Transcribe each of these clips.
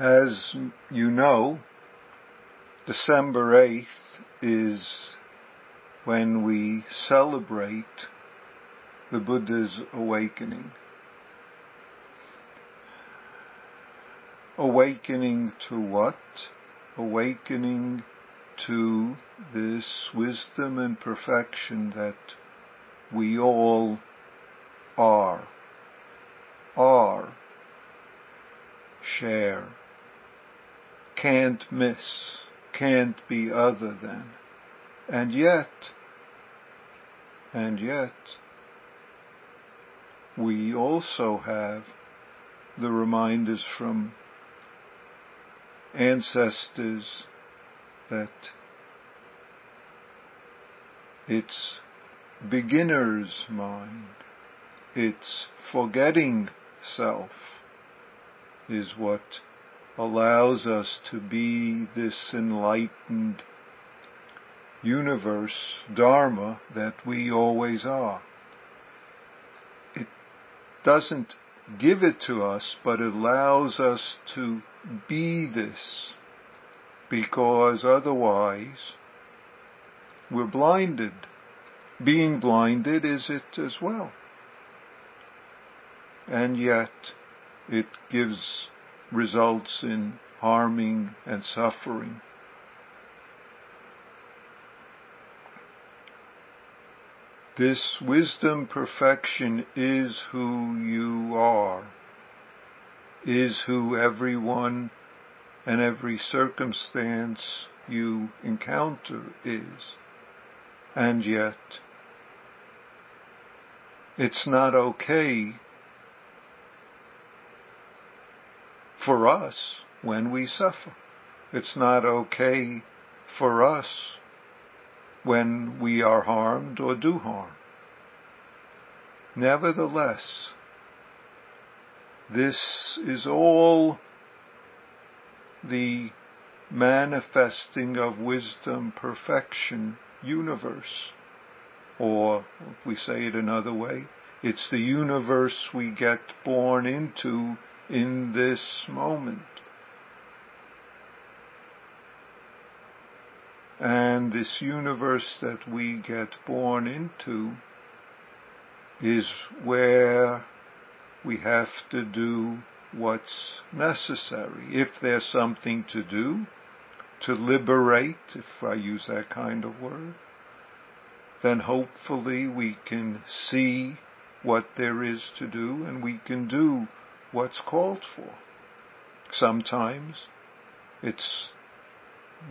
As you know, December 8th is when we celebrate the Buddha's awakening. Awakening to what? Awakening to this wisdom and perfection that we all are, are, share can't miss, can't be other than. And yet, and yet, we also have the reminders from ancestors that it's beginner's mind, it's forgetting self is what allows us to be this enlightened universe, Dharma, that we always are. It doesn't give it to us, but it allows us to be this, because otherwise we're blinded. Being blinded is it as well. And yet it gives results in harming and suffering. This wisdom perfection is who you are, is who everyone and every circumstance you encounter is. And yet, it's not okay for us when we suffer. It's not okay for us when we are harmed or do harm. Nevertheless, this is all the manifesting of wisdom, perfection, universe. Or, if we say it another way, it's the universe we get born into in this moment. And this universe that we get born into is where we have to do what's necessary. If there's something to do, to liberate, if I use that kind of word, then hopefully we can see what there is to do and we can do what's called for. Sometimes it's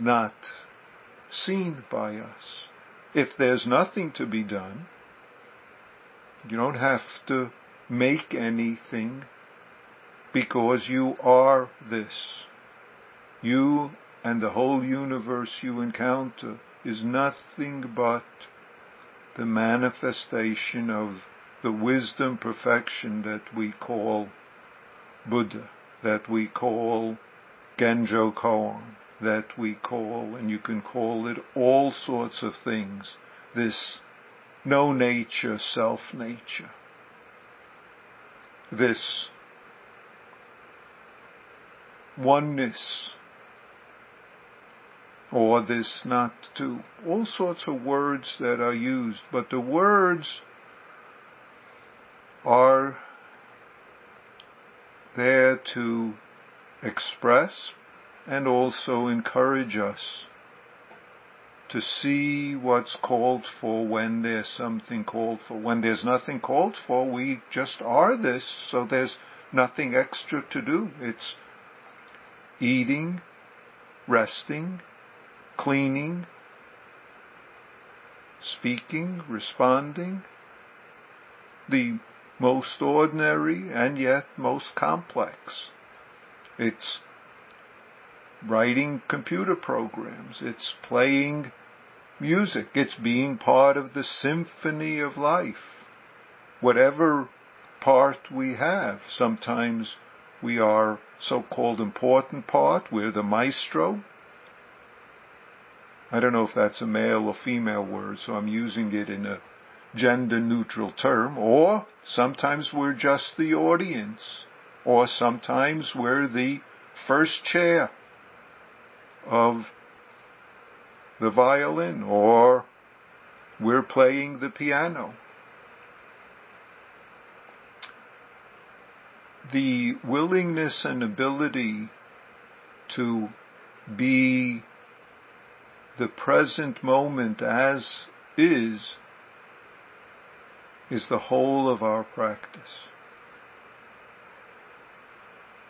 not seen by us. If there's nothing to be done, you don't have to make anything because you are this. You and the whole universe you encounter is nothing but the manifestation of the wisdom perfection that we call Buddha, that we call Genjo Koan, that we call, and you can call it all sorts of things, this no nature, self nature. This oneness, or this not to, all sorts of words that are used, but the words are there to express and also encourage us to see what's called for when there's something called for. When there's nothing called for, we just are this, so there's nothing extra to do. It's eating, resting, cleaning, speaking, responding. The most ordinary and yet most complex. It's writing computer programs. It's playing music. It's being part of the symphony of life. Whatever part we have, sometimes we are so-called important part. We're the maestro. I don't know if that's a male or female word, so I'm using it in a gender neutral term, or sometimes we're just the audience, or sometimes we're the first chair of the violin or we're playing the piano. The willingness and ability to be the present moment as is is the whole of our practice.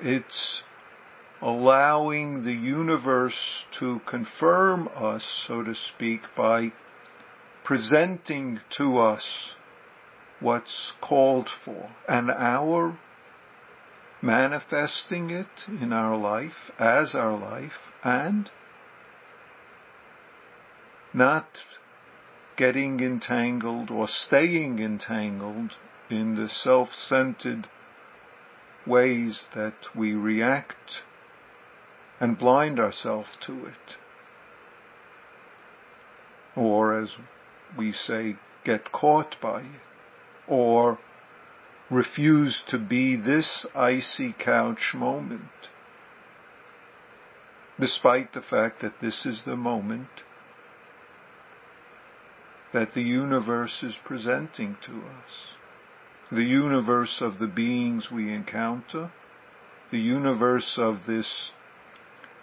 It's allowing the universe to confirm us, so to speak, by presenting to us what's called for and our manifesting it in our life as our life and not getting entangled or staying entangled in the self-centered ways that we react and blind ourselves to it. Or as we say, get caught by it. Or refuse to be this icy couch moment. Despite the fact that this is the moment that the universe is presenting to us. The universe of the beings we encounter, the universe of this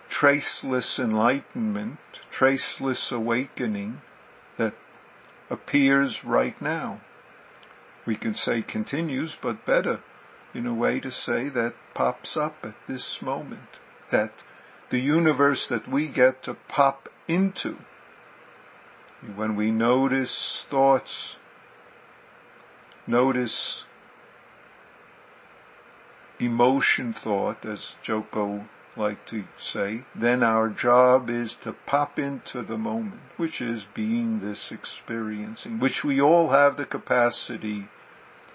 traceless enlightenment, traceless awakening that appears right now. We can say continues, but better in a way to say that pops up at this moment. That the universe that we get to pop into when we notice thoughts, notice emotion thought, as Joko like to say, then our job is to pop into the moment, which is being this experiencing, which we all have the capacity,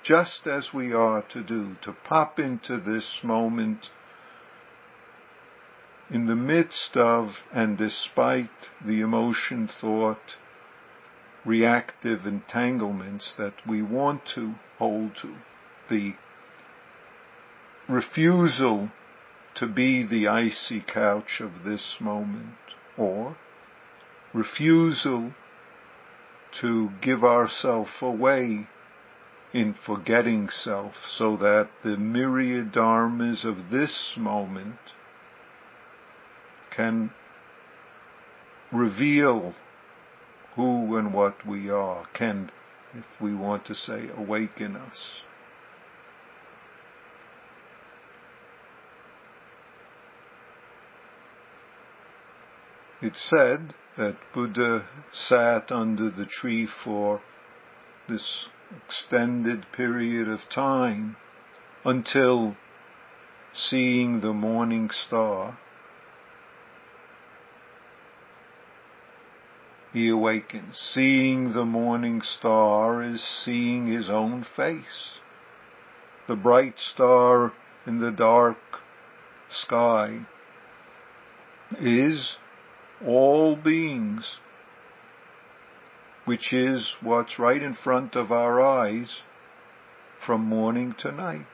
just as we are to do, to pop into this moment in the midst of and despite the emotion thought, reactive entanglements that we want to hold to. The refusal to be the icy couch of this moment or refusal to give ourself away in forgetting self so that the myriad dharmas of this moment can reveal who and what we are, can, if we want to say, awaken us. It's said that Buddha sat under the tree for this extended period of time until seeing the morning star. He awakens. Seeing the morning star is seeing his own face. The bright star in the dark sky is all beings, which is what's right in front of our eyes from morning to night.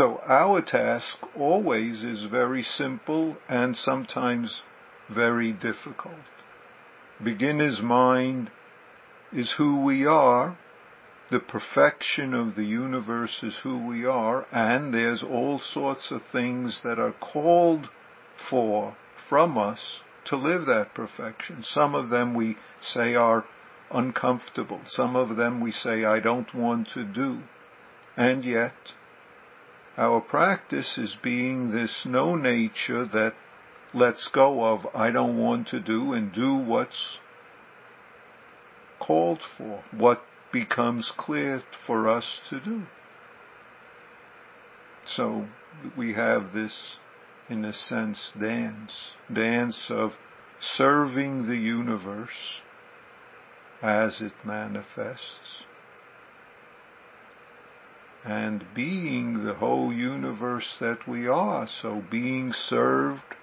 So our task always is very simple and sometimes very difficult. Beginner's mind is who we are the perfection of the universe is who we are, and there's all sorts of things that are called for from us to live that perfection. Some of them we say are uncomfortable. Some of them we say I don't want to do. And yet, our practice is being this no nature that lets go of I don't want to do and do what's called for, what becomes clear for us to do. So we have this, in a sense, dance, dance of serving the universe as it manifests and being the whole universe that we are. So being served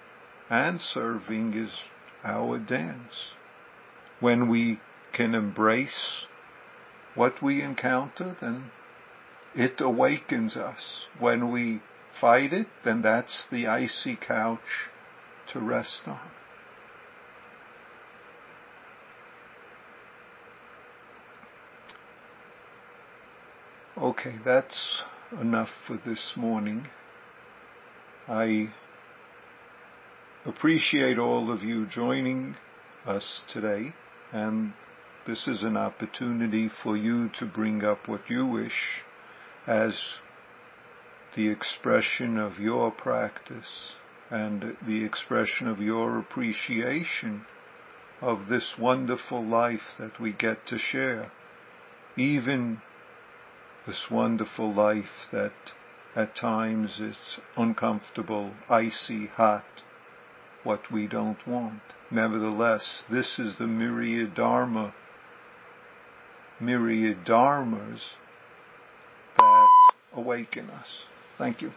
and serving is our dance. When we can embrace what we encounter, then it awakens us. When we fight it, then that's the icy couch to rest on. Okay, that's enough for this morning. I appreciate all of you joining us today and this is an opportunity for you to bring up what you wish as the expression of your practice and the expression of your appreciation of this wonderful life that we get to share. Even this wonderful life that at times is uncomfortable, icy, hot, what we don't want. Nevertheless, this is the myriad dharma, myriad dharmas that awaken us. Thank you.